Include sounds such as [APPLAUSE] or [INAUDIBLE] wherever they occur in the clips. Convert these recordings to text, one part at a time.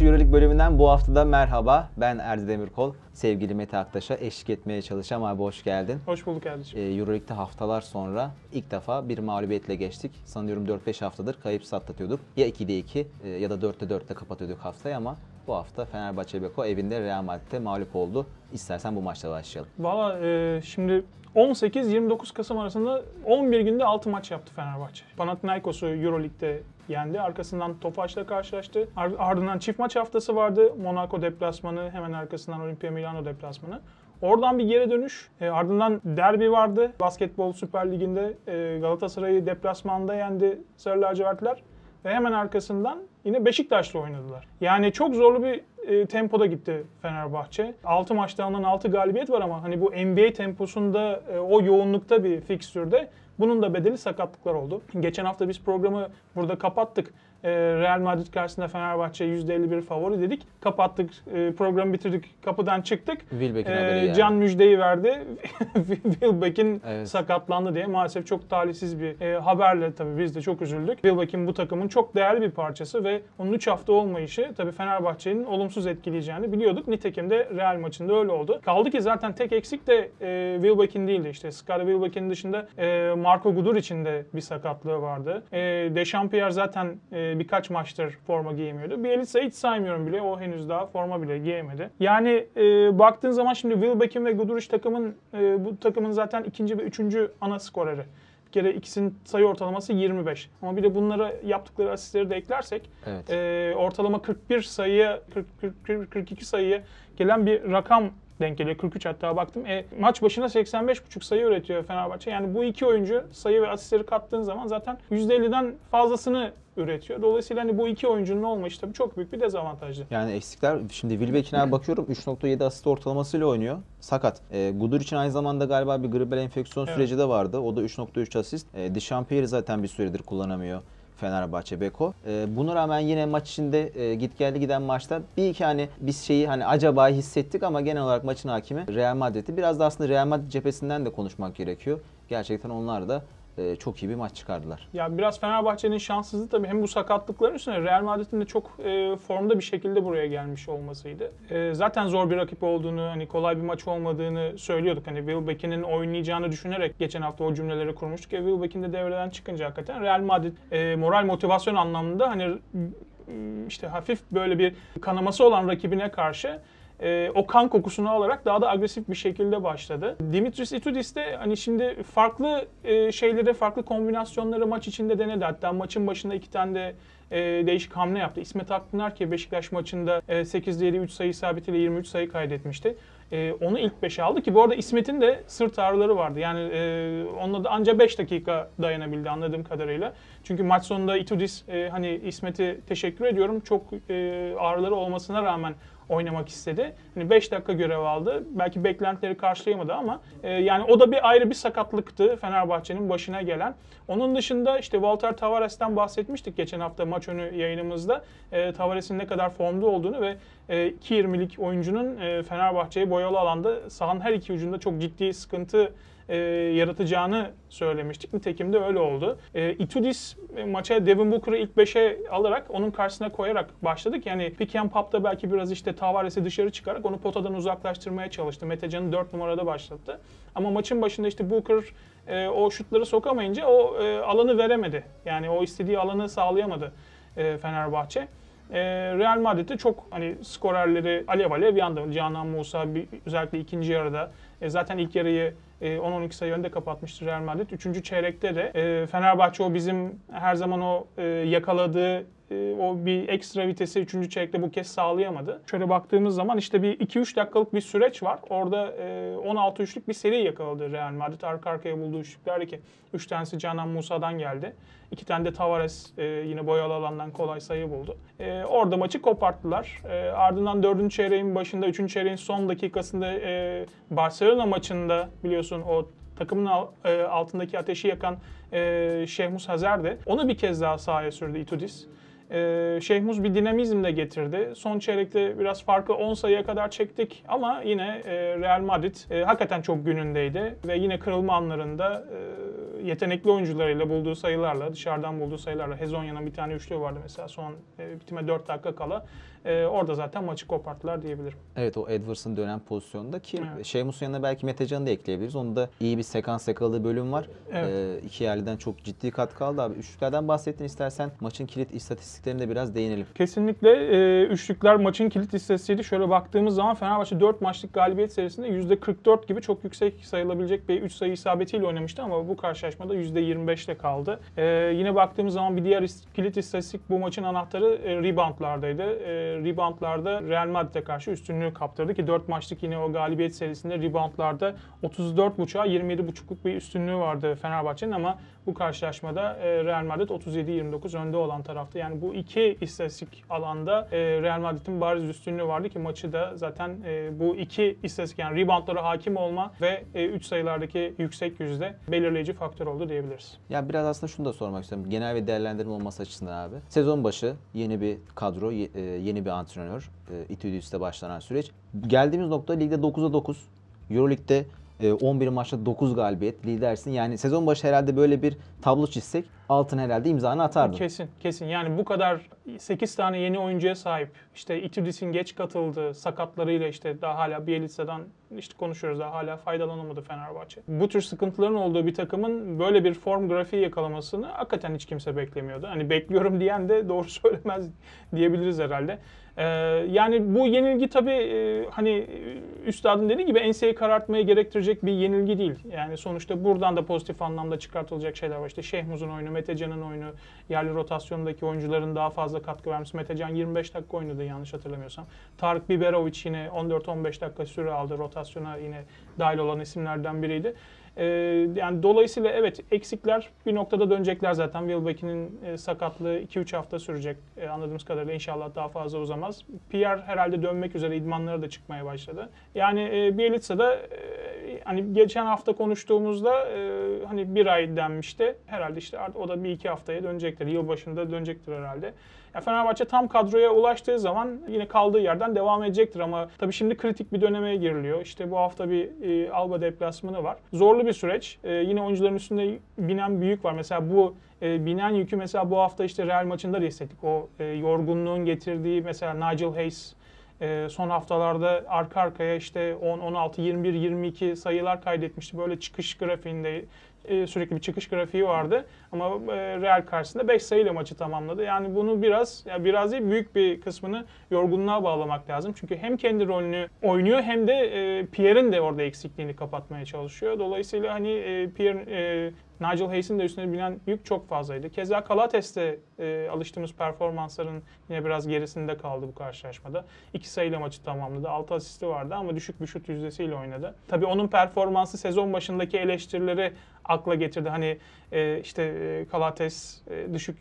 Fenerbahçe Euroleague bölümünden bu haftada merhaba. Ben Erdi Demirkol. Sevgili Mete Aktaş'a eşlik etmeye çalışacağım. Abi hoş geldin. Hoş bulduk kardeşim. Ee, Euroleague'de haftalar sonra ilk defa bir mağlubiyetle geçtik. Sanıyorum 4-5 haftadır kayıp atlatıyorduk. Ya 2'de 2 e, ya da 4'te 4'te kapatıyorduk haftayı ama bu hafta Fenerbahçe Beko evinde Real Madrid'de mağlup oldu. İstersen bu maçla başlayalım. Valla e, şimdi 18-29 Kasım arasında 11 günde 6 maç yaptı Fenerbahçe. Panathinaikos'u Euroleague'de yendi. Arkasından Tofaş'la karşılaştı. Ar- ardından çift maç haftası vardı. Monaco deplasmanı, hemen arkasından Olimpia Milano deplasmanı. Oradan bir geri dönüş. E, ardından derbi vardı. Basketbol Süper Ligi'nde e, Galatasaray'ı deplasmanda yendi Sarı Lacivertler. Ve hemen arkasından yine Beşiktaş'la oynadılar. Yani çok zorlu bir e, tempoda gitti Fenerbahçe. 6 maçta alınan 6 galibiyet var ama hani bu NBA temposunda e, o yoğunlukta bir fikstürde bunun da bedeli sakatlıklar oldu. Geçen hafta biz programı burada kapattık. E, Real Madrid karşısında Fenerbahçe %51 favori dedik. Kapattık, e, programı bitirdik, kapıdan çıktık. Wilbeck'in E, haberi geldi. Can müjdeyi verdi. [LAUGHS] Wilbeck'in Evet. sakatlandı diye maalesef çok talihsiz bir e, haberle tabii biz de çok üzüldük. Wilbeck'in bu takımın çok değerli bir parçası ve onun 3 hafta olmayışı tabii Fenerbahçe'nin olumsuz etkileyeceğini biliyorduk. Nitekim de Real maçında öyle oldu. Kaldı ki zaten tek eksik de e, Wilbeck'in değildi işte. Scottie Wilbeck'in dışında e, Marco Guduric'in de bir sakatlığı vardı. E, Dechampierre zaten e, birkaç maçtır forma giyemiyordu. Bielitsa hiç saymıyorum bile. O henüz daha forma bile giyemedi. Yani e, baktığın zaman şimdi Wilbeck'in ve Guduric takımın e, bu takımın zaten ikinci ve üçüncü ana skoreri. Bir kere ikisinin sayı ortalaması 25. Ama bir de bunlara yaptıkları asistleri de eklersek Evet. e, ortalama 41 sayıya 40, 40, 40, 42 sayıya gelen bir rakam denk geliyor. 43 hatta baktım. E, maç başına 85,5 sayı üretiyor Fenerbahçe. Yani bu iki oyuncu sayı ve asistleri kattığın zaman zaten %50'den fazlasını üretiyor. Dolayısıyla hani bu iki oyuncunun olmayışı tabii çok büyük bir dezavantajlı. Yani eksikler şimdi Wilbeck'in abi bakıyorum 3.7 asist ortalamasıyla oynuyor. Sakat. E, Gudur için aynı zamanda galiba bir gribel enfeksiyon Evet. süreci de vardı. O da 3.3 asist. E, Dechampierre zaten bir süredir kullanamıyor. Fenerbahçe Beko. E, buna rağmen yine maç içinde e, git geldi giden maçta bir iki hani biz şeyi hani acaba hissettik ama genel olarak maçın hakimi Real Madrid'i. Biraz da aslında Real Madrid cephesinden de konuşmak gerekiyor. Gerçekten onlar da e, çok iyi bir maç çıkardılar. Ya biraz Fenerbahçe'nin şanssızlığı tabii hem bu sakatlıkların üstüne Real Madrid'in de çok e, formda bir şekilde buraya gelmiş olmasıydı. E, zaten zor bir rakip olduğunu, hani kolay bir maç olmadığını söylüyorduk. Hani Wilbeck'in oynayacağını düşünerek geçen hafta o cümleleri kurmuştuk. Ya Wilbeck'in de devreden çıkınca hakikaten Real Madrid e, moral motivasyon anlamında hani işte hafif böyle bir kanaması olan rakibine karşı e, o kan kokusunu alarak daha da agresif bir şekilde başladı. Dimitris Itudis de hani şimdi farklı e, şeyleri, farklı kombinasyonları maç içinde denedi. Hatta maçın başında iki tane de e, değişik hamle yaptı. İsmet Akpınar ki Beşiktaş maçında e, 8'de 7 3 sayı isabetiyle 23 sayı kaydetmişti. E, onu ilk 5'e aldı ki bu arada İsmet'in de sırt ağrıları vardı. Yani e, onunla da anca 5 dakika dayanabildi anladığım kadarıyla. Çünkü maç sonunda Itudis e, hani İsmet'e teşekkür ediyorum. Çok e, ağrıları olmasına rağmen oynamak istedi. Hani 5 dakika görev aldı. Belki beklentileri karşılayamadı ama e, yani o da bir ayrı bir sakatlıktı Fenerbahçe'nin başına gelen. Onun dışında işte Walter Tavares'ten bahsetmiştik geçen hafta maç önü yayınımızda. E, Tavares'in ne kadar formda olduğunu ve e, 2.20'lik oyuncunun e, Fenerbahçe'ye boyalı alanda sahanın her iki ucunda çok ciddi sıkıntı e, yaratacağını söylemiştik. Nitekim de öyle oldu. E, Itudis e, maça Devin Booker'ı ilk 5'e alarak onun karşısına koyarak başladık. Yani pick and pop'ta belki biraz işte Tavares'i dışarı çıkarak onu potadan uzaklaştırmaya çalıştı. Metecan'ı 4 numarada başlattı. Ama maçın başında işte Booker e, o şutları sokamayınca o e, alanı veremedi. Yani o istediği alanı sağlayamadı e, Fenerbahçe. E, Real Madrid'de çok hani skorerleri alev alev yandı. Canan Musa bir, özellikle ikinci yarıda e, zaten ilk yarıyı 10-12 sayı önde kapatmıştı Real Madrid. Üçüncü çeyrekte de e, Fenerbahçe o bizim her zaman o e, yakaladığı e, o bir ekstra vitesi 3. çeyrekte bu kez sağlayamadı. Şöyle baktığımız zaman işte bir 2-3 dakikalık bir süreç var. Orada e, 16 üçlük bir seri yakaladı Real Madrid. Arka arkaya bulduğu üçlükler ki 3 tanesi Canan Musa'dan geldi. İki tane de Tavares e, yine boyalı alandan kolay sayı buldu. E, orada maçı koparttılar. E, ardından 4. çeyreğin başında, 3. çeyreğin son dakikasında e, Barcelona maçında biliyorsun o takımın e, altındaki ateşi yakan e, Şehmus Hazer de onu bir kez daha sahaya sürdü Itudis. Ee, Şehmuz bir dinamizm de getirdi. Son çeyrekte biraz farkı 10 sayıya kadar çektik ama yine e, Real Madrid e, hakikaten çok günündeydi ve yine kırılma anlarında e, yetenekli oyuncularıyla bulduğu sayılarla, dışarıdan bulduğu sayılarla Hezonya'nın bir tane üçlü vardı mesela son e, bitime 4 dakika kala. E, orada zaten maçı koparttılar diyebilirim. Evet o Edwards'ın dönen pozisyonda ki Evet. Sheamus'un yanına belki Metecan'ı da ekleyebiliriz. Onun da iyi bir sekans yakaladığı bölüm var. Evet. Ee, iki yerliden çok ciddi katkı aldı abi. Üçlüklerden bahsettin istersen maçın kilit istatistiklerine biraz değinelim. Kesinlikle e, üçlükler maçın kilit istatistiğiydi. Şöyle baktığımız zaman Fenerbahçe 4 maçlık galibiyet serisinde %44 gibi çok yüksek sayılabilecek bir 3 sayı isabetiyle oynamıştı ama bu karşılaşmada %25 ile kaldı. E, yine baktığımız zaman bir diğer kilit istatistik bu maçın anahtarı e, reboundlardaydı. E, reboundlarda Real Madrid'e karşı üstünlüğü kaptırdı ki 4 maçlık yine o galibiyet serisinde reboundlarda 34.5'a 27.5'luk bir üstünlüğü vardı Fenerbahçe'nin ama bu karşılaşmada e, Real Madrid 37-29 önde olan taraftı. Yani bu iki istatistik alanda e, Real Madrid'in bariz üstünlüğü vardı ki maçı da zaten e, bu iki istatistik yani reboundlara hakim olma ve 3 sayılardaki yüksek yüzde belirleyici faktör oldu diyebiliriz. Ya biraz aslında şunu da sormak istiyorum. Genel bir değerlendirme olması açısından abi. Sezon başı yeni bir kadro, ye- e, yeni bir antrenör. E, Itudis'te başlanan süreç. Geldiğimiz nokta ligde 9'a 9. Euroleague'de e, 11 maçta 9 galibiyet lidersin. Yani sezon başı herhalde böyle bir tablo çizsek altın herhalde imzanı atardın. Kesin, kesin. Yani bu kadar 8 tane yeni oyuncuya sahip, işte Itudis'in geç katıldığı sakatlarıyla işte daha hala Bielitsa'dan işte konuşuyoruz daha hala faydalanamadı Fenerbahçe. Bu tür sıkıntıların olduğu bir takımın böyle bir form grafiği yakalamasını hakikaten hiç kimse beklemiyordu. Hani bekliyorum diyen de doğru [LAUGHS] söylemez diyebiliriz herhalde. Ee, yani bu yenilgi tabii e, hani üstadın dediği gibi enseyi karartmaya gerektirecek bir yenilgi değil. Yani sonuçta buradan da pozitif anlamda çıkartılacak şeyler var. İşte Şehmuz'un oyunu, Metecan'ın oyunu, yerli rotasyondaki oyuncuların daha fazla katkı vermesi. Metecan 25 dakika oynadı yanlış hatırlamıyorsam. Tarık Biberovic yine 14-15 dakika süre aldı. Rotasyona yine dahil olan isimlerden biriydi. Ee, yani dolayısıyla evet eksikler bir noktada dönecekler zaten. Wilbeck'in e, sakatlığı 2-3 hafta sürecek e, anladığımız kadarıyla inşallah daha fazla uzamaz. Pierre herhalde dönmek üzere idmanları da çıkmaya başladı. Yani e, Bielitsa da e, hani geçen hafta konuştuğumuzda e, hani bir ay denmişti. Herhalde işte o da bir iki haftaya dönecektir. Yılbaşında dönecektir herhalde. Ya Fenerbahçe tam kadroya ulaştığı zaman yine kaldığı yerden devam edecektir ama tabii şimdi kritik bir döneme giriliyor. İşte bu hafta bir e, Alba deplasmanı var. Zorlu bir süreç. E, yine oyuncuların üstünde binen büyük var. Mesela bu e, binen yükü mesela bu hafta işte Real maçında da hissettik. O e, yorgunluğun getirdiği mesela Nigel Hayes e, son haftalarda arka arkaya işte 10, 16, 21, 22 sayılar kaydetmişti. Böyle çıkış grafiğinde e, sürekli bir çıkış grafiği vardı. Ama e, Real karşısında 5 sayıyla maçı tamamladı. Yani bunu biraz, ya biraz değil büyük bir kısmını yorgunluğa bağlamak lazım. Çünkü hem kendi rolünü oynuyor hem de e, Pierre'in de orada eksikliğini kapatmaya çalışıyor. Dolayısıyla hani e, Pierre, e, Nigel Hayes'in de üstüne binen yük çok fazlaydı. Keza Kalates'te e, alıştığımız performansların yine biraz gerisinde kaldı bu karşılaşmada. İki sayıyla maçı tamamladı. 6 asisti vardı ama düşük bir şut yüzdesiyle oynadı. Tabii onun performansı sezon başındaki eleştirileri akla getirdi. Hani e, işte e, Kalates e, düşük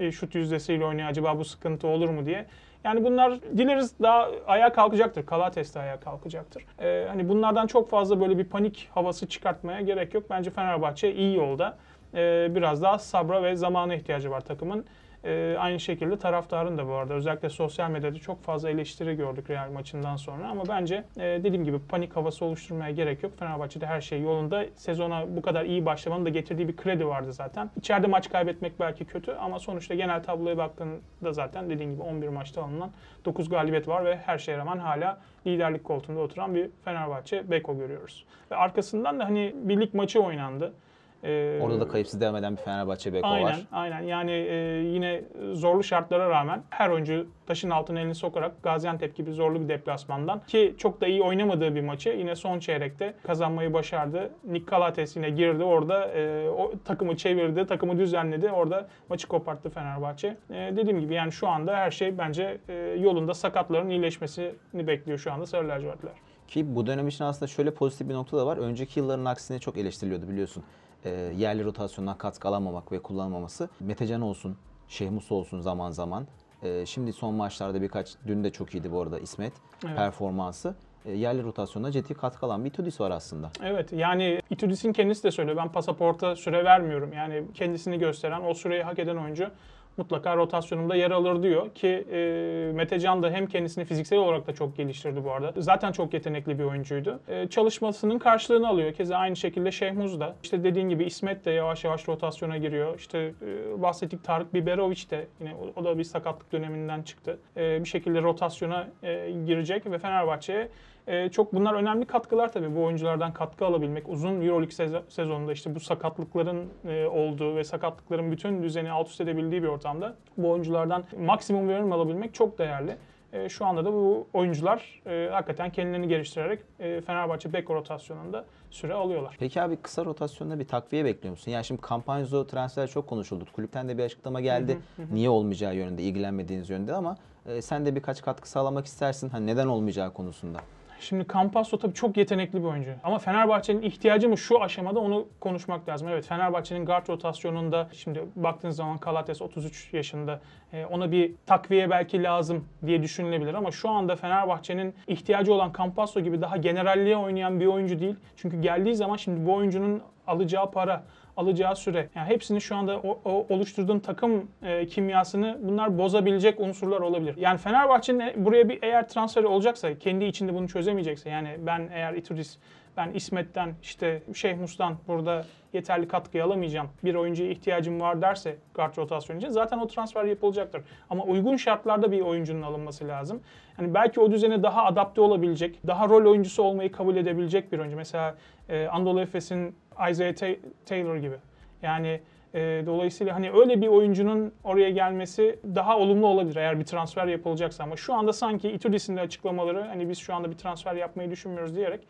e, şut yüzdesiyle oynuyor. Acaba bu sıkıntı olur mu diye. Yani bunlar dileriz daha ayağa kalkacaktır. Kalates de ayağa kalkacaktır. Ee, hani bunlardan çok fazla böyle bir panik havası çıkartmaya gerek yok. Bence Fenerbahçe iyi yolda. Ee, biraz daha sabra ve zamana ihtiyacı var takımın. Ee, aynı şekilde taraftarın da bu arada özellikle sosyal medyada çok fazla eleştiri gördük Real maçından sonra ama bence e, dediğim gibi panik havası oluşturmaya gerek yok. Fenerbahçe'de her şey yolunda. Sezona bu kadar iyi başlamanın da getirdiği bir kredi vardı zaten. İçeride maç kaybetmek belki kötü ama sonuçta genel tabloya baktığında zaten dediğim gibi 11 maçta alınan 9 galibiyet var ve her şeye rağmen hala liderlik koltuğunda oturan bir Fenerbahçe Beko görüyoruz. Ve arkasından da hani bir lig maçı oynandı. Ee, Orada da kayıpsız devam eden bir Fenerbahçe Beko Aynen, var. aynen. Yani e, yine zorlu şartlara rağmen her oyuncu taşın altına elini sokarak Gaziantep gibi zorlu bir deplasmandan ki çok da iyi oynamadığı bir maçı yine son çeyrekte kazanmayı başardı. Nick Kalates yine girdi orada e, o takımı çevirdi, takımı düzenledi. Orada maçı koparttı Fenerbahçe. E, dediğim gibi yani şu anda her şey bence e, yolunda sakatların iyileşmesini bekliyor şu anda Sarı Lacivertler. Ki bu dönem için aslında şöyle pozitif bir nokta da var. Önceki yılların aksine çok eleştiriliyordu biliyorsun. Ee, yerli rotasyondan katkı alamamak ve kullanmaması. Metecan olsun, Şehmus olsun zaman zaman. Ee, şimdi son maçlarda birkaç, dün de çok iyiydi bu arada İsmet Evet. performansı. Ee, yerli rotasyonda ciddi katkı alan bir Tudis var aslında. Evet yani Itudis'in kendisi de söylüyor. Ben pasaporta süre vermiyorum. Yani kendisini gösteren, o süreyi hak eden oyuncu mutlaka rotasyonumda yer alır diyor ki e, Metecan da hem kendisini fiziksel olarak da çok geliştirdi bu arada. Zaten çok yetenekli bir oyuncuydu. E, çalışmasının karşılığını alıyor. Keza aynı şekilde Şehmuz da. İşte dediğin gibi İsmet de yavaş yavaş rotasyona giriyor. İşte e, bahsettik Tarık Biberovic de yine o, o da bir sakatlık döneminden çıktı. E, bir şekilde rotasyona e, girecek ve Fenerbahçe'ye e, çok bunlar önemli katkılar tabii bu oyunculardan katkı alabilmek. Uzun Euroleague sez- sezonunda işte bu sakatlıkların e, olduğu ve sakatlıkların bütün düzeni alt üst edebildiği bir ortamda bu oyunculardan maksimum verim alabilmek çok değerli. E, şu anda da bu oyuncular e, hakikaten kendilerini geliştirerek e, Fenerbahçe bek rotasyonunda süre alıyorlar. Peki abi kısa rotasyonda bir takviye bekliyor musun? Yani şimdi Campazzo transfer çok konuşuldu. Kulüpten de bir açıklama geldi. Niye olmayacağı yönünde, ilgilenmediğiniz yönde ama e, sen de birkaç katkı sağlamak istersin. Hani neden olmayacağı konusunda. Şimdi Campasso tabii çok yetenekli bir oyuncu. Ama Fenerbahçe'nin ihtiyacı mı şu aşamada onu konuşmak lazım. Evet Fenerbahçe'nin guard rotasyonunda şimdi baktığınız zaman Kalates 33 yaşında. Ee, ona bir takviye belki lazım diye düşünülebilir ama şu anda Fenerbahçe'nin ihtiyacı olan Campasso gibi daha generalliğe oynayan bir oyuncu değil. Çünkü geldiği zaman şimdi bu oyuncunun alacağı para, alacağı süre. Yani hepsini şu anda o, o oluşturduğun takım e, kimyasını bunlar bozabilecek unsurlar olabilir. Yani Fenerbahçe'nin e- buraya bir eğer transferi olacaksa, kendi içinde bunu çözemeyecekse yani ben eğer Itudis ben İsmet'ten işte Şeyh Mus'tan burada yeterli katkıyı alamayacağım. Bir oyuncuya ihtiyacım var derse guard rotasyonu için zaten o transfer yapılacaktır. Ama uygun şartlarda bir oyuncunun alınması lazım. Hani belki o düzene daha adapte olabilecek, daha rol oyuncusu olmayı kabul edebilecek bir oyuncu. Mesela e, Anadolu Efes'in Isaiah Ta- Taylor gibi. Yani e, dolayısıyla hani öyle bir oyuncunun oraya gelmesi daha olumlu olabilir eğer bir transfer yapılacaksa ama şu anda sanki Itudis'in de açıklamaları hani biz şu anda bir transfer yapmayı düşünmüyoruz diyerek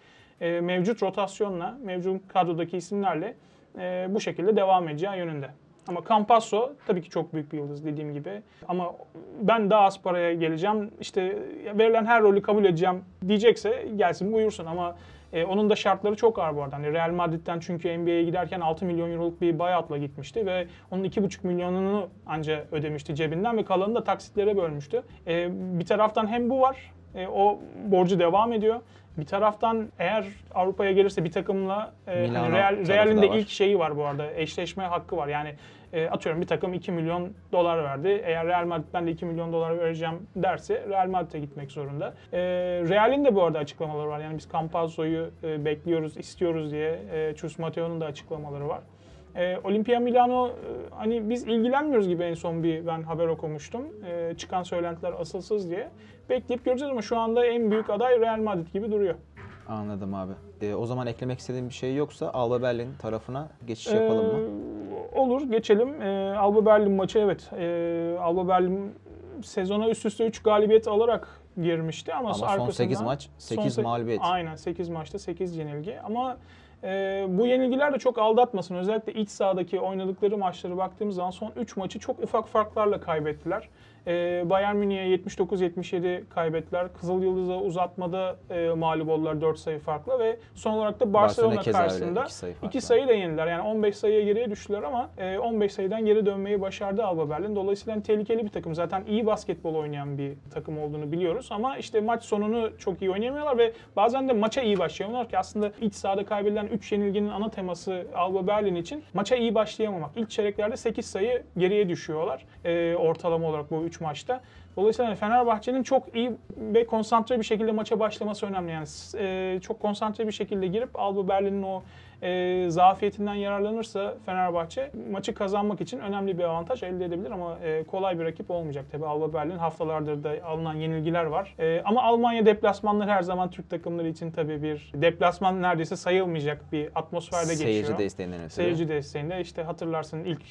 e, mevcut rotasyonla, mevcut kadrodaki isimlerle e, bu şekilde devam edeceği yönünde. Ama Campasso tabii ki çok büyük bir yıldız dediğim gibi. Ama ben daha az paraya geleceğim, işte verilen her rolü kabul edeceğim diyecekse gelsin buyursun ama e, onun da şartları çok ağır bu arada. Hani Real Madrid'den çünkü NBA'ye giderken 6 milyon euroluk bir buyout'la gitmişti ve onun 2,5 milyonunu anca ödemişti cebinden ve kalanını da taksitlere bölmüştü. E, bir taraftan hem bu var, e, o borcu devam ediyor. Bir taraftan eğer Avrupa'ya gelirse bir takımla e, Milano hani Real, tarafı Real'in de var. ilk şeyi var bu arada. Eşleşme hakkı var. Yani e, atıyorum bir takım 2 milyon dolar verdi. Eğer Real Madrid ben de 2 milyon dolar vereceğim derse Real Madrid'e gitmek zorunda. E, Real'in de bu arada açıklamaları var. Yani biz Campazzo'yu e, bekliyoruz, istiyoruz diye. E, Chus Mateo'nun da açıklamaları var. E, Olimpia Milano e, hani biz ilgilenmiyoruz gibi en son bir ben haber okumuştum. E, çıkan söylentiler asılsız diye. Bekleyip göreceğiz ama şu anda en büyük aday Real Madrid gibi duruyor. Anladım abi. E, o zaman eklemek istediğim bir şey yoksa Alba Berlin tarafına geçiş yapalım mı? Ee, olur geçelim. Ee, Alba Berlin maçı evet. Ee, Alba Berlin sezona üst üste 3 galibiyet alarak girmişti ama, Ama son arkasından 8 maç, son 8 se- mağlubiyet. Aynen 8 maçta 8 yenilgi ama e, bu yenilgiler de çok aldatmasın. Özellikle iç sahadaki oynadıkları maçları baktığımız zaman son 3 maçı çok ufak farklarla kaybettiler. E, Bayern Münih'e 79-77 kaybettiler. Kızıl Yıldız'a uzatmada e, mağlup oldular 4 sayı farkla ve son olarak da Barcelona, öyle, karşısında iki sayı farkla. iki sayı da yenildiler. Yani 15 sayıya geriye düştüler ama e, 15 sayıdan geri dönmeyi başardı Alba Berlin. Dolayısıyla hani tehlikeli bir takım. Zaten iyi basketbol oynayan bir takım olduğunu biliyoruz ama işte maç sonunu çok iyi oynayamıyorlar ve bazen de maça iyi başlayamıyorlar ki aslında iç sahada kaybedilen 3 yenilginin ana teması Alba Berlin için maça iyi başlayamamak. İlk çeyreklerde 8 sayı geriye düşüyorlar e, ortalama olarak bu 3 maçta. Dolayısıyla hani Fenerbahçe'nin çok iyi ve konsantre bir şekilde maça başlaması önemli. Yani e, çok konsantre bir şekilde girip Alba Berlin'in o e, zafiyetinden yararlanırsa Fenerbahçe maçı kazanmak için önemli bir avantaj elde edebilir ama e, kolay bir rakip olmayacak tabii. Alba Berlin haftalardır da alınan yenilgiler var. E, ama Almanya deplasmanları her zaman Türk takımları için tabii bir deplasman neredeyse sayılmayacak bir atmosferde geçiyor. Seyirci desteğinden ötürü. Seyirci desteğinde işte hatırlarsın ilk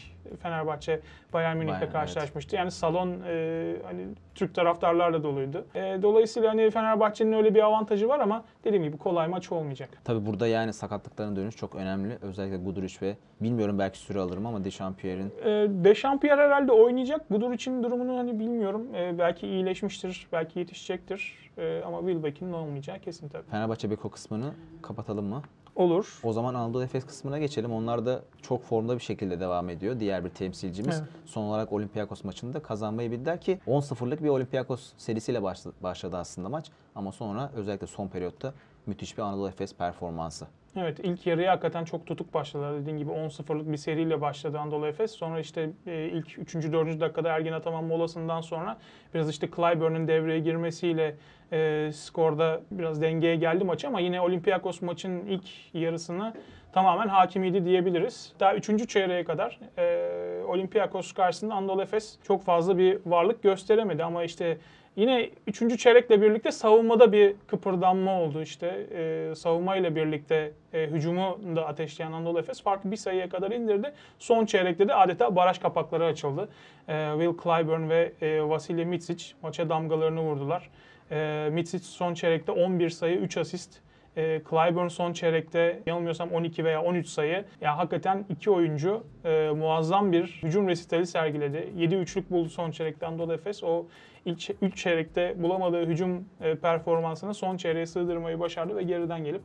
Fenerbahçe Bayern Münih'le karşılaşmıştı. Yani salon e, hani Türk taraftarlarla doluydu. E, dolayısıyla hani Fenerbahçe'nin öyle bir avantajı var ama dediğim gibi kolay maç olmayacak. Tabi burada yani sakatlıkların dönüş çok önemli. Özellikle Guduric ve bilmiyorum belki süre alırım ama Dechampierre'in E, Dechampierre herhalde oynayacak. Budur için durumunu hani bilmiyorum. E, belki iyileşmiştir, belki yetişecektir. E, ama Wilbeck'in olmayacağı kesin tabii. Fenerbahçe Beko kısmını kapatalım mı? Olur. O zaman Anadolu Efes kısmına geçelim. Onlar da çok formda bir şekilde devam ediyor. Diğer bir temsilcimiz. Evet. Son olarak Olympiakos maçında kazanmayı bildiler ki 10-0'lık bir Olympiakos serisiyle başladı, başladı aslında maç. Ama sonra özellikle son periyotta müthiş bir Anadolu Efes performansı. Evet ilk yarıya hakikaten çok tutuk başladılar. Dediğin gibi 10-0'lık bir seriyle başladı Anadolu Efes. Sonra işte e, ilk 3. 4. dakikada Ergin Ataman molasından sonra biraz işte Clyburn'un devreye girmesiyle e, skorda biraz dengeye geldi maç ama yine Olympiakos maçın ilk yarısını tamamen hakimiydi diyebiliriz. Daha 3. çeyreğe kadar e, Olympiakos karşısında Anadolu Efes çok fazla bir varlık gösteremedi ama işte Yine 3. çeyrekle birlikte savunmada bir kıpırdanma oldu işte. E, savunmayla birlikte e, hücumu da ateşleyen Anadolu Efes farkı bir sayıya kadar indirdi. Son çeyrekte de adeta baraj kapakları açıldı. E, Will Clyburn ve e, Vasilij Mitsic maça damgalarını vurdular. E, Mitsic son çeyrekte 11 sayı, 3 asist. E, Clyburn son çeyrekte yanılmıyorsam 12 veya 13 sayı. Ya hakikaten iki oyuncu e, muazzam bir hücum resitali sergiledi. 7 üçlük buldu son çeyrekte Anadolu Efes. O ilk 3 çeyrekte bulamadığı hücum e, performansını son çeyreğe sığdırmayı başardı ve geriden gelip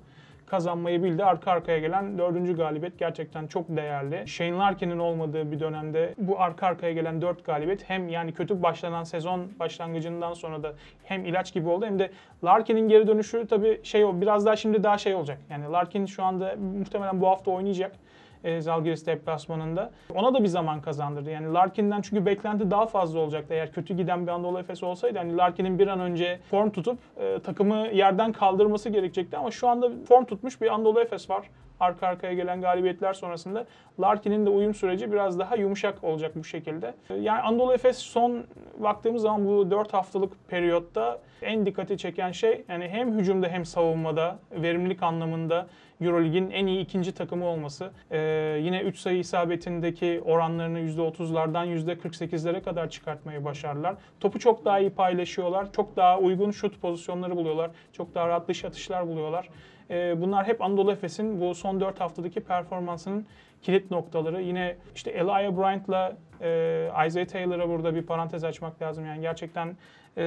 kazanmayı bildi. Arka arkaya gelen dördüncü galibiyet gerçekten çok değerli. Shane Larkin'in olmadığı bir dönemde bu arka arkaya gelen dört galibiyet hem yani kötü başlanan sezon başlangıcından sonra da hem ilaç gibi oldu hem de Larkin'in geri dönüşü tabii şey o biraz daha şimdi daha şey olacak. Yani Larkin şu anda muhtemelen bu hafta oynayacak e, Zalgiris deplasmanında. Ona da bir zaman kazandırdı. Yani Larkin'den çünkü beklenti daha fazla olacaktı. Eğer kötü giden bir Anadolu Efes olsaydı hani Larkin'in bir an önce form tutup e, takımı yerden kaldırması gerekecekti ama şu anda form tutmuş bir Anadolu Efes var. Arka arkaya gelen galibiyetler sonrasında Larkin'in de uyum süreci biraz daha yumuşak olacak bu şekilde. Yani Anadolu Efes son baktığımız zaman bu 4 haftalık periyotta en dikkati çeken şey yani hem hücumda hem savunmada verimlilik anlamında Eurolig'in en iyi ikinci takımı olması. Ee, yine 3 sayı isabetindeki oranlarını %30'lardan %48'lere kadar çıkartmayı başardılar. Topu çok daha iyi paylaşıyorlar. Çok daha uygun şut pozisyonları buluyorlar. Çok daha rahat dış atışlar buluyorlar. Ee, bunlar hep Anadolu Efes'in bu son 4 haftadaki performansının kilit noktaları. Yine işte Elijah Bryant'la e, Isaiah Taylor'a burada bir parantez açmak lazım. Yani gerçekten e,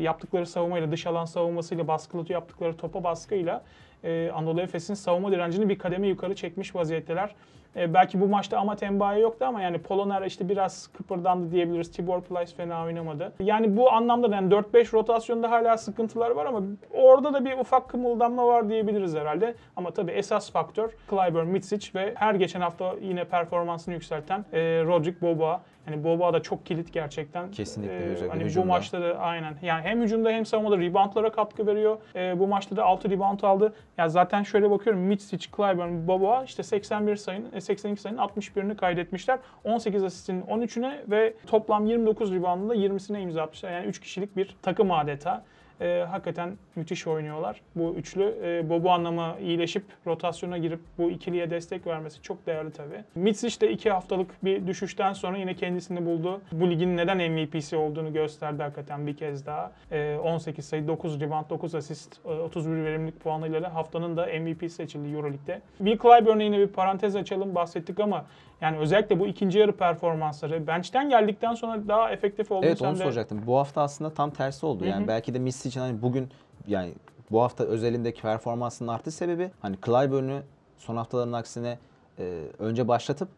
yaptıkları savunmayla, dış alan savunmasıyla, baskılatı yaptıkları topa baskıyla e, Anadolu Efes'in savunma direncini bir kademe yukarı çekmiş vaziyetteler. E, belki bu maçta Amat Mbaye yoktu ama yani Poloner işte biraz kıpırdandı diyebiliriz. Tibor Plyce fena oynamadı. Yani bu anlamda da yani 4-5 rotasyonda hala sıkıntılar var ama orada da bir ufak kımıldanma var diyebiliriz herhalde. Ama tabii esas faktör Clyburn, Mitsic ve her geçen hafta yine performansını yükselten e, Rodrik Boba. Yani Boba da çok kilit gerçekten. Kesinlikle, Ee, hani bu hücumda. maçta da aynen. Yani hem hücumda hem savunmada reboundlara katkı veriyor. Ee, bu maçta da 6 rebound aldı. Ya zaten şöyle bakıyorum Mitsic, Clyburn, Boba işte 81 sayının, e, 82 sayının 61'ini kaydetmişler. 18 asistin 13'üne ve toplam 29 reboundında 20'sine imza atmışlar. Yani 3 kişilik bir takım adeta. Ee, hakikaten müthiş oynuyorlar bu üçlü. Ee, Bobu anlamı iyileşip rotasyona girip bu ikiliye destek vermesi çok değerli tabii. Mitsic de iki haftalık bir düşüşten sonra yine kendisini buldu. Bu ligin neden MVP'si olduğunu gösterdi hakikaten bir kez daha. Ee, 18 sayı, 9 rebound, 9 asist, e, 31 verimlilik puanıyla haftanın da MVP seçildi Euroleague'de. Will Clyburn'a yine bir parantez açalım bahsettik ama yani özellikle bu ikinci yarı performansları bench'ten geldikten sonra daha efektif olduğunu Evet onu de- soracaktım. Bu hafta aslında tam tersi oldu. Yani hı. belki de Messi için hani bugün yani bu hafta özelindeki performansının artı sebebi hani Clyburn'u son haftaların aksine e, önce başlatıp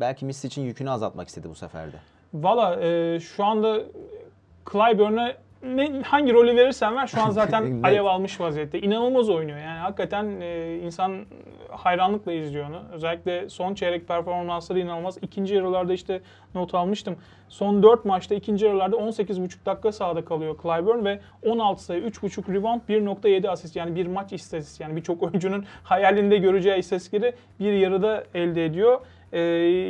belki Messi için yükünü azaltmak istedi bu sefer de. Valla e, şu anda Clyburn'a ne, hangi rolü verirsen ver şu an zaten [LAUGHS] alev almış vaziyette. İnanılmaz oynuyor yani hakikaten e, insan hayranlıkla izliyor onu. Özellikle son çeyrek performansları inanılmaz. İkinci yarılarda işte not almıştım. Son 4 maçta ikinci yarılarda 18,5 dakika sahada kalıyor Clyburn ve 16 sayı, 3,5 rebound, 1.7 asist yani bir maç istatistiği. Yani birçok oyuncunun [LAUGHS] hayalinde göreceği istatistikleri bir yarıda elde ediyor. Ee,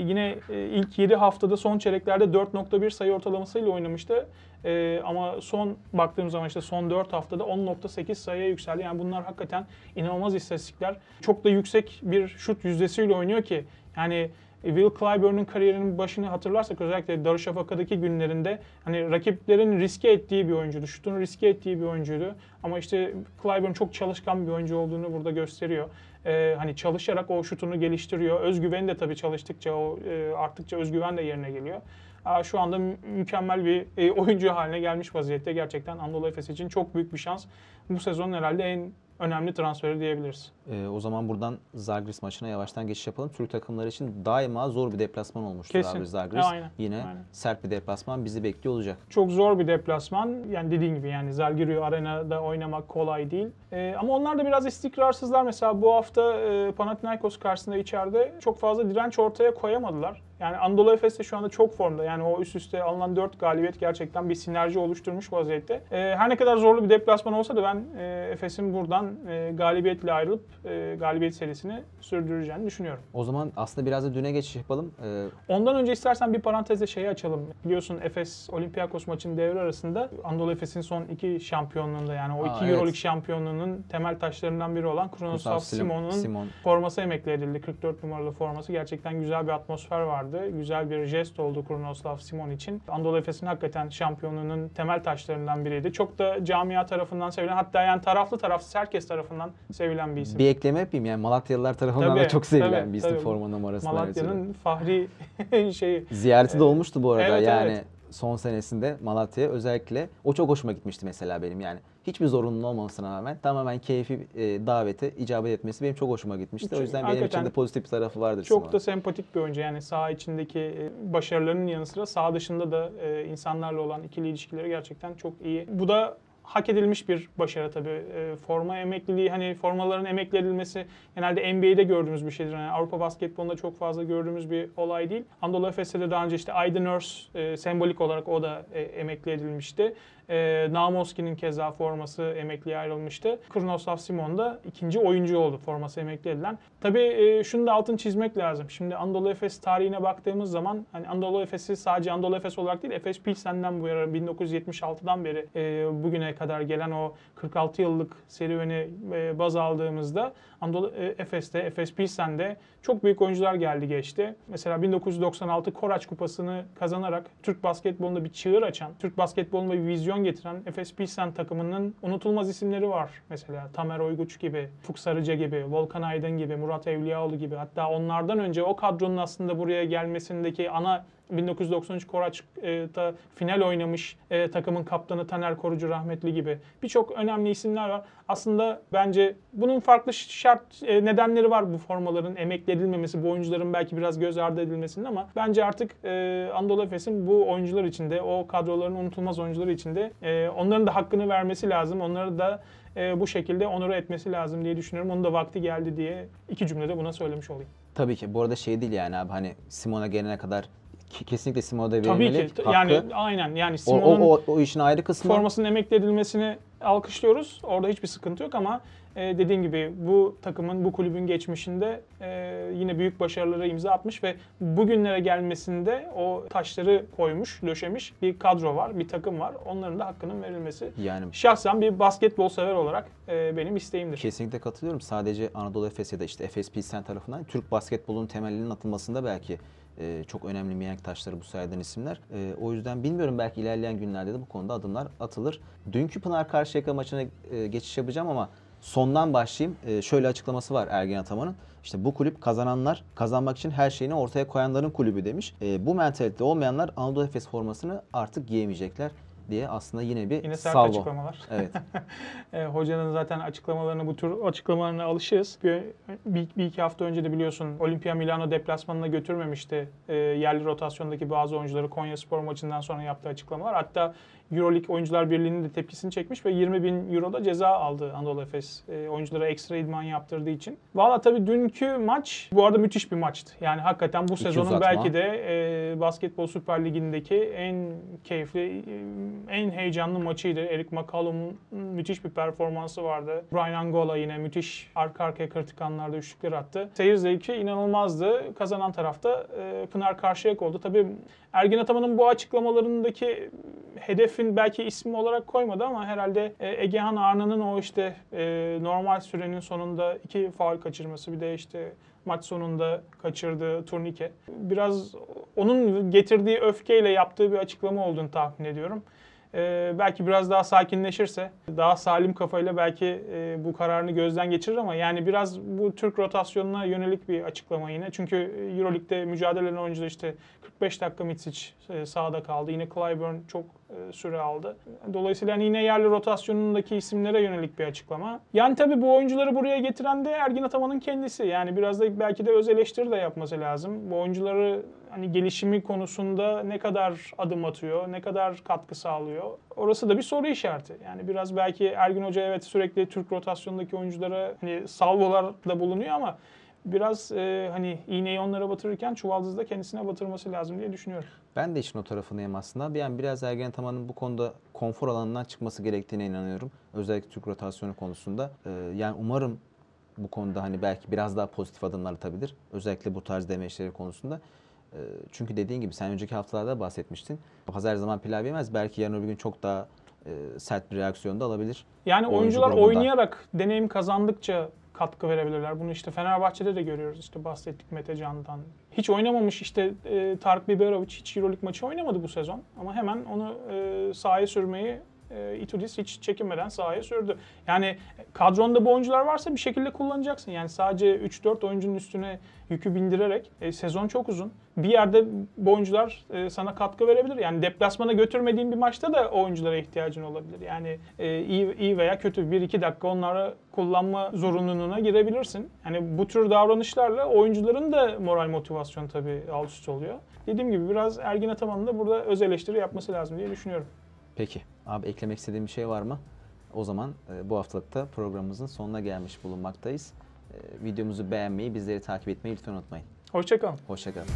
yine e, ilk 7 haftada son çeyreklerde 4.1 sayı ortalamasıyla oynamıştı. Ee, ama son baktığım zaman işte son 4 haftada 10.8 sayıya yükseldi. Yani bunlar hakikaten inanılmaz istatistikler. Çok da yüksek bir şut yüzdesiyle oynuyor ki yani Will Clyburn'un kariyerinin başını hatırlarsak özellikle Darüşşafaka'daki günlerinde hani rakiplerin riske ettiği bir oyuncuydu. Şutunu riske ettiği bir oyuncuydu. Ama işte Clyburn çok çalışkan bir oyuncu olduğunu burada gösteriyor. Ee, hani çalışarak o şutunu geliştiriyor. Özgüveni de tabii çalıştıkça o e, arttıkça özgüven de yerine geliyor. Aa, şu anda mü- mükemmel bir e, oyuncu haline gelmiş vaziyette. Gerçekten Anadolu Efes için çok büyük bir şans. Bu sezon herhalde en önemli transferi diyebiliriz. Ee, o zaman buradan Zagris maçına yavaştan geçiş yapalım. Türk takımları için daima zor bir deplasman olmuştur Kesin. abi Zagris. Aynen, Yine aynen. sert bir deplasman bizi bekliyor olacak. Çok zor bir deplasman. Yani dediğin gibi yani Zalgiris Arena'da oynamak kolay değil. Ee, ama onlar da biraz istikrarsızlar. Mesela bu hafta e, Panathinaikos karşısında içeride çok fazla direnç ortaya koyamadılar. Yani Anadolu Efes de şu anda çok formda. Yani o üst üste alınan 4 galibiyet gerçekten bir sinerji oluşturmuş vaziyette. Ee, her ne kadar zorlu bir deplasman olsa da ben e, Efes'in buradan e, galibiyetle ayrılıp e, galibiyet serisini sürdüreceğini düşünüyorum. O zaman aslında biraz da düne geçiş yapalım. Ee, Ondan önce istersen bir parantezde şeyi açalım. Biliyorsun Efes Olympiakos maçının devre arasında Anadolu Efes'in son iki şampiyonluğunda yani o Aa, iki evet. Euroleague şampiyonluğunun temel taşlarından biri olan Sim- Simon'un Simon forması emekli edildi. 44 numaralı forması. Gerçekten güzel bir atmosfer vardı. Güzel bir jest oldu Kronoslav Simon için. Anadolu Efes'in hakikaten şampiyonluğunun temel taşlarından biriydi. Çok da camia tarafından sevilen hatta yani taraflı tarafsız herkes tarafından sevilen bir isim. bir ekleme yapayım yani Malatyalılar tarafından Tabii, da çok sevilen tabii, bir isim tabii. forma numarasından. Malatya'nın fahri [LAUGHS] şeyi. Ziyareti de olmuştu bu arada Evet, yani evet. Son senesinde Malatya'ya özellikle o çok hoşuma gitmişti mesela benim yani. Hiçbir zorunlu olmamasına rağmen tamamen keyfi e, davete icabet etmesi benim çok hoşuma gitmişti. O Çok- yüzden benim için de pozitif bir tarafı vardır Çok da sempatik bir oyuncu. Yani saha içindeki e, başarılarının yanı sıra saha dışında da e, insanlarla olan ikili ilişkileri gerçekten çok iyi. Bu da hak edilmiş bir başarı tabii. E, forma emekliliği hani formaların emekli edilmesi genelde NBA'de gördüğümüz bir şeydir. Yani Avrupa basketbolunda çok fazla gördüğümüz bir olay değil. Anadolu Efes'te de daha önce işte Aydın Örs e, sembolik olarak o da e, emekli edilmişti. E, Namoski'nin keza forması emekliye ayrılmıştı. Kurnoslav Simon da ikinci oyuncu oldu forması emekli edilen. Tabii e, şunu da altını çizmek lazım. Şimdi Anadolu Efes tarihine baktığımız zaman hani Anadolu Efes'i sadece Anadolu Efes olarak değil Efes Pilsen'den bu yana 1976'dan beri e, bugüne kadar gelen o 46 yıllık serüveni e, baz aldığımızda Anadolu e, Efes'te, Efes Pilsen'de çok büyük oyuncular geldi geçti. Mesela 1996 Koraç Kupası'nı kazanarak Türk basketbolunda bir çığır açan, Türk basketboluna bir vizyon getiren Efes Pilsen takımının unutulmaz isimleri var. Mesela Tamer Oyguç gibi, Ufuk Sarıca gibi, Volkan Aydın gibi, Murat Evliyaoğlu gibi. Hatta onlardan önce o kadronun aslında buraya gelmesindeki ana 1993 Koraç'ta final oynamış e, takımın kaptanı Taner Korucu rahmetli gibi birçok önemli isimler var. Aslında bence bunun farklı şart e, nedenleri var bu formaların emekli edilmemesi, bu oyuncuların belki biraz göz ardı edilmesinin ama bence artık e, Anadolu Efes'in bu oyuncular içinde, o kadroların unutulmaz oyuncuları içinde e, onların da hakkını vermesi lazım. Onları da e, bu şekilde onore etmesi lazım diye düşünüyorum. Onun da vakti geldi diye iki cümlede buna söylemiş olayım. Tabii ki bu arada şey değil yani abi hani Simon'a gelene kadar kesinlikle Simon'a da Tabii verilmeli. ki. hakkı. Yani aynen. Yani o, Simon'un o, o, o işin ayrı kısmı. formasının emekli edilmesini alkışlıyoruz. Orada hiçbir sıkıntı yok ama e, dediğin gibi bu takımın, bu kulübün geçmişinde e, yine büyük başarılara imza atmış ve bugünlere gelmesinde o taşları koymuş, döşemiş bir kadro var, bir takım var. Onların da hakkının verilmesi Yani şahsen bir basketbol sever olarak e, benim isteğimdir. Kesinlikle katılıyorum. Sadece Anadolu Efes ya da işte Efes Pilsen tarafından Türk basketbolunun temelinin atılmasında belki e, çok önemli mihenk taşları bu saydığın isimler. E, o yüzden bilmiyorum belki ilerleyen günlerde de bu konuda adımlar atılır. Dünkü Pınar Karşıyaka maçına e, geçiş yapacağım ama sondan başlayayım. E, şöyle açıklaması var Ergin Ataman'ın. İşte bu kulüp kazananlar, kazanmak için her şeyini ortaya koyanların kulübü demiş. E, bu mentalite olmayanlar Anadolu Efes formasını artık giyemeyecekler diye aslında yine bir Yine sert salvo. açıklamalar. [LAUGHS] Evet. [LAUGHS] E, hocanın zaten açıklamalarına bu tür açıklamalarına alışığız. Bir, bir, bir iki hafta önce de biliyorsun Olimpia Milano deplasmanına götürmemişti e, yerli rotasyondaki bazı oyuncuları Konya Spor maçından sonra yaptığı açıklamalar. Hatta Euroleague Oyuncular Birliği'nin de tepkisini çekmiş ve 20 bin euro da ceza aldı Anadolu Efes e, oyunculara ekstra idman yaptırdığı için. Valla tabii dünkü maç bu arada müthiş bir maçtı. Yani hakikaten bu İki sezonun uzatma. belki de e, Basketbol Süper Ligi'ndeki en keyifli, e, en heyecanlı maçıydı. Eric McCollum'un müthiş bir performansı vardı. Brian Angola yine müthiş arka arkaya kritik anlarda üçlükler attı. Seyir zevki inanılmazdı. Kazanan tarafta e, Pınar Karşıyak oldu. Tabii Ergin Ataman'ın bu açıklamalarındaki hedefin belki ismi olarak koymadı ama herhalde e, Egehan Arna'nın o işte e, normal sürenin sonunda iki faul kaçırması bir de işte maç sonunda kaçırdığı turnike. Biraz onun getirdiği öfkeyle yaptığı bir açıklama olduğunu tahmin ediyorum. E, belki biraz daha sakinleşirse, daha salim kafayla belki e, bu kararını gözden geçirir ama yani biraz bu Türk rotasyonuna yönelik bir açıklama yine. Çünkü Euroleague'de mücadele eden oyuncular işte 45 dakika Mitsic e, sahada kaldı. Yine Clyburn çok e, süre aldı. Dolayısıyla hani yine yerli rotasyonundaki isimlere yönelik bir açıklama. Yani tabii bu oyuncuları buraya getiren de Ergin Ataman'ın kendisi. Yani biraz da belki de öz eleştiri de yapması lazım. Bu oyuncuları hani gelişimi konusunda ne kadar adım atıyor, ne kadar katkı sağlıyor. Orası da bir soru işareti. Yani biraz belki Ergin Hoca evet sürekli Türk rotasyonundaki oyunculara hani salvolar da bulunuyor ama biraz e, hani iğneyi onlara batırırken çuvaldızı da kendisine batırması lazım diye düşünüyorum. Ben de işin o tarafındayım aslında. Yani biraz Ergen Ataman'ın bu konuda konfor alanından çıkması gerektiğine inanıyorum. Özellikle Türk rotasyonu konusunda. Ee, yani umarım bu konuda hani belki biraz daha pozitif adımlar atabilir. Özellikle bu tarz demeçleri konusunda. Ee, çünkü dediğin gibi sen önceki haftalarda bahsetmiştin. Hazar zaman pilav yemez. Belki yarın öbür gün çok daha e, sert bir reaksiyon da alabilir. Yani Oyuncu oyuncular grubunda. oynayarak, deneyim kazandıkça katkı verebilirler. Bunu işte Fenerbahçe'de de görüyoruz. İşte bahsettik Mete Can'dan. Hiç oynamamış işte e, Tarık Biberovic hiç Euroleague maçı oynamadı bu sezon. Ama hemen onu e, sahaya sürmeyi e, Itudis hiç çekinmeden sahaya sürdü. Yani kadronda bu oyuncular varsa bir şekilde kullanacaksın. Yani sadece 3-4 oyuncunun üstüne yükü bindirerek e, sezon çok uzun. Bir yerde bu oyuncular e, sana katkı verebilir. Yani deplasmana götürmediğin bir maçta da oyunculara ihtiyacın olabilir. Yani e, iyi, iyi veya kötü 1-2 dakika onları kullanma zorunluluğuna girebilirsin. Yani bu tür davranışlarla oyuncuların da moral motivasyon tabii alt üst oluyor. Dediğim gibi biraz Ergin Ataman'ın da burada öz eleştiri yapması lazım diye düşünüyorum. Peki. Abi eklemek istediğim bir şey var mı? O zaman e, bu haftalıkta programımızın sonuna gelmiş bulunmaktayız. E, videomuzu beğenmeyi, bizleri takip etmeyi lütfen unutmayın. Hoşçakalın. Hoşçakalın.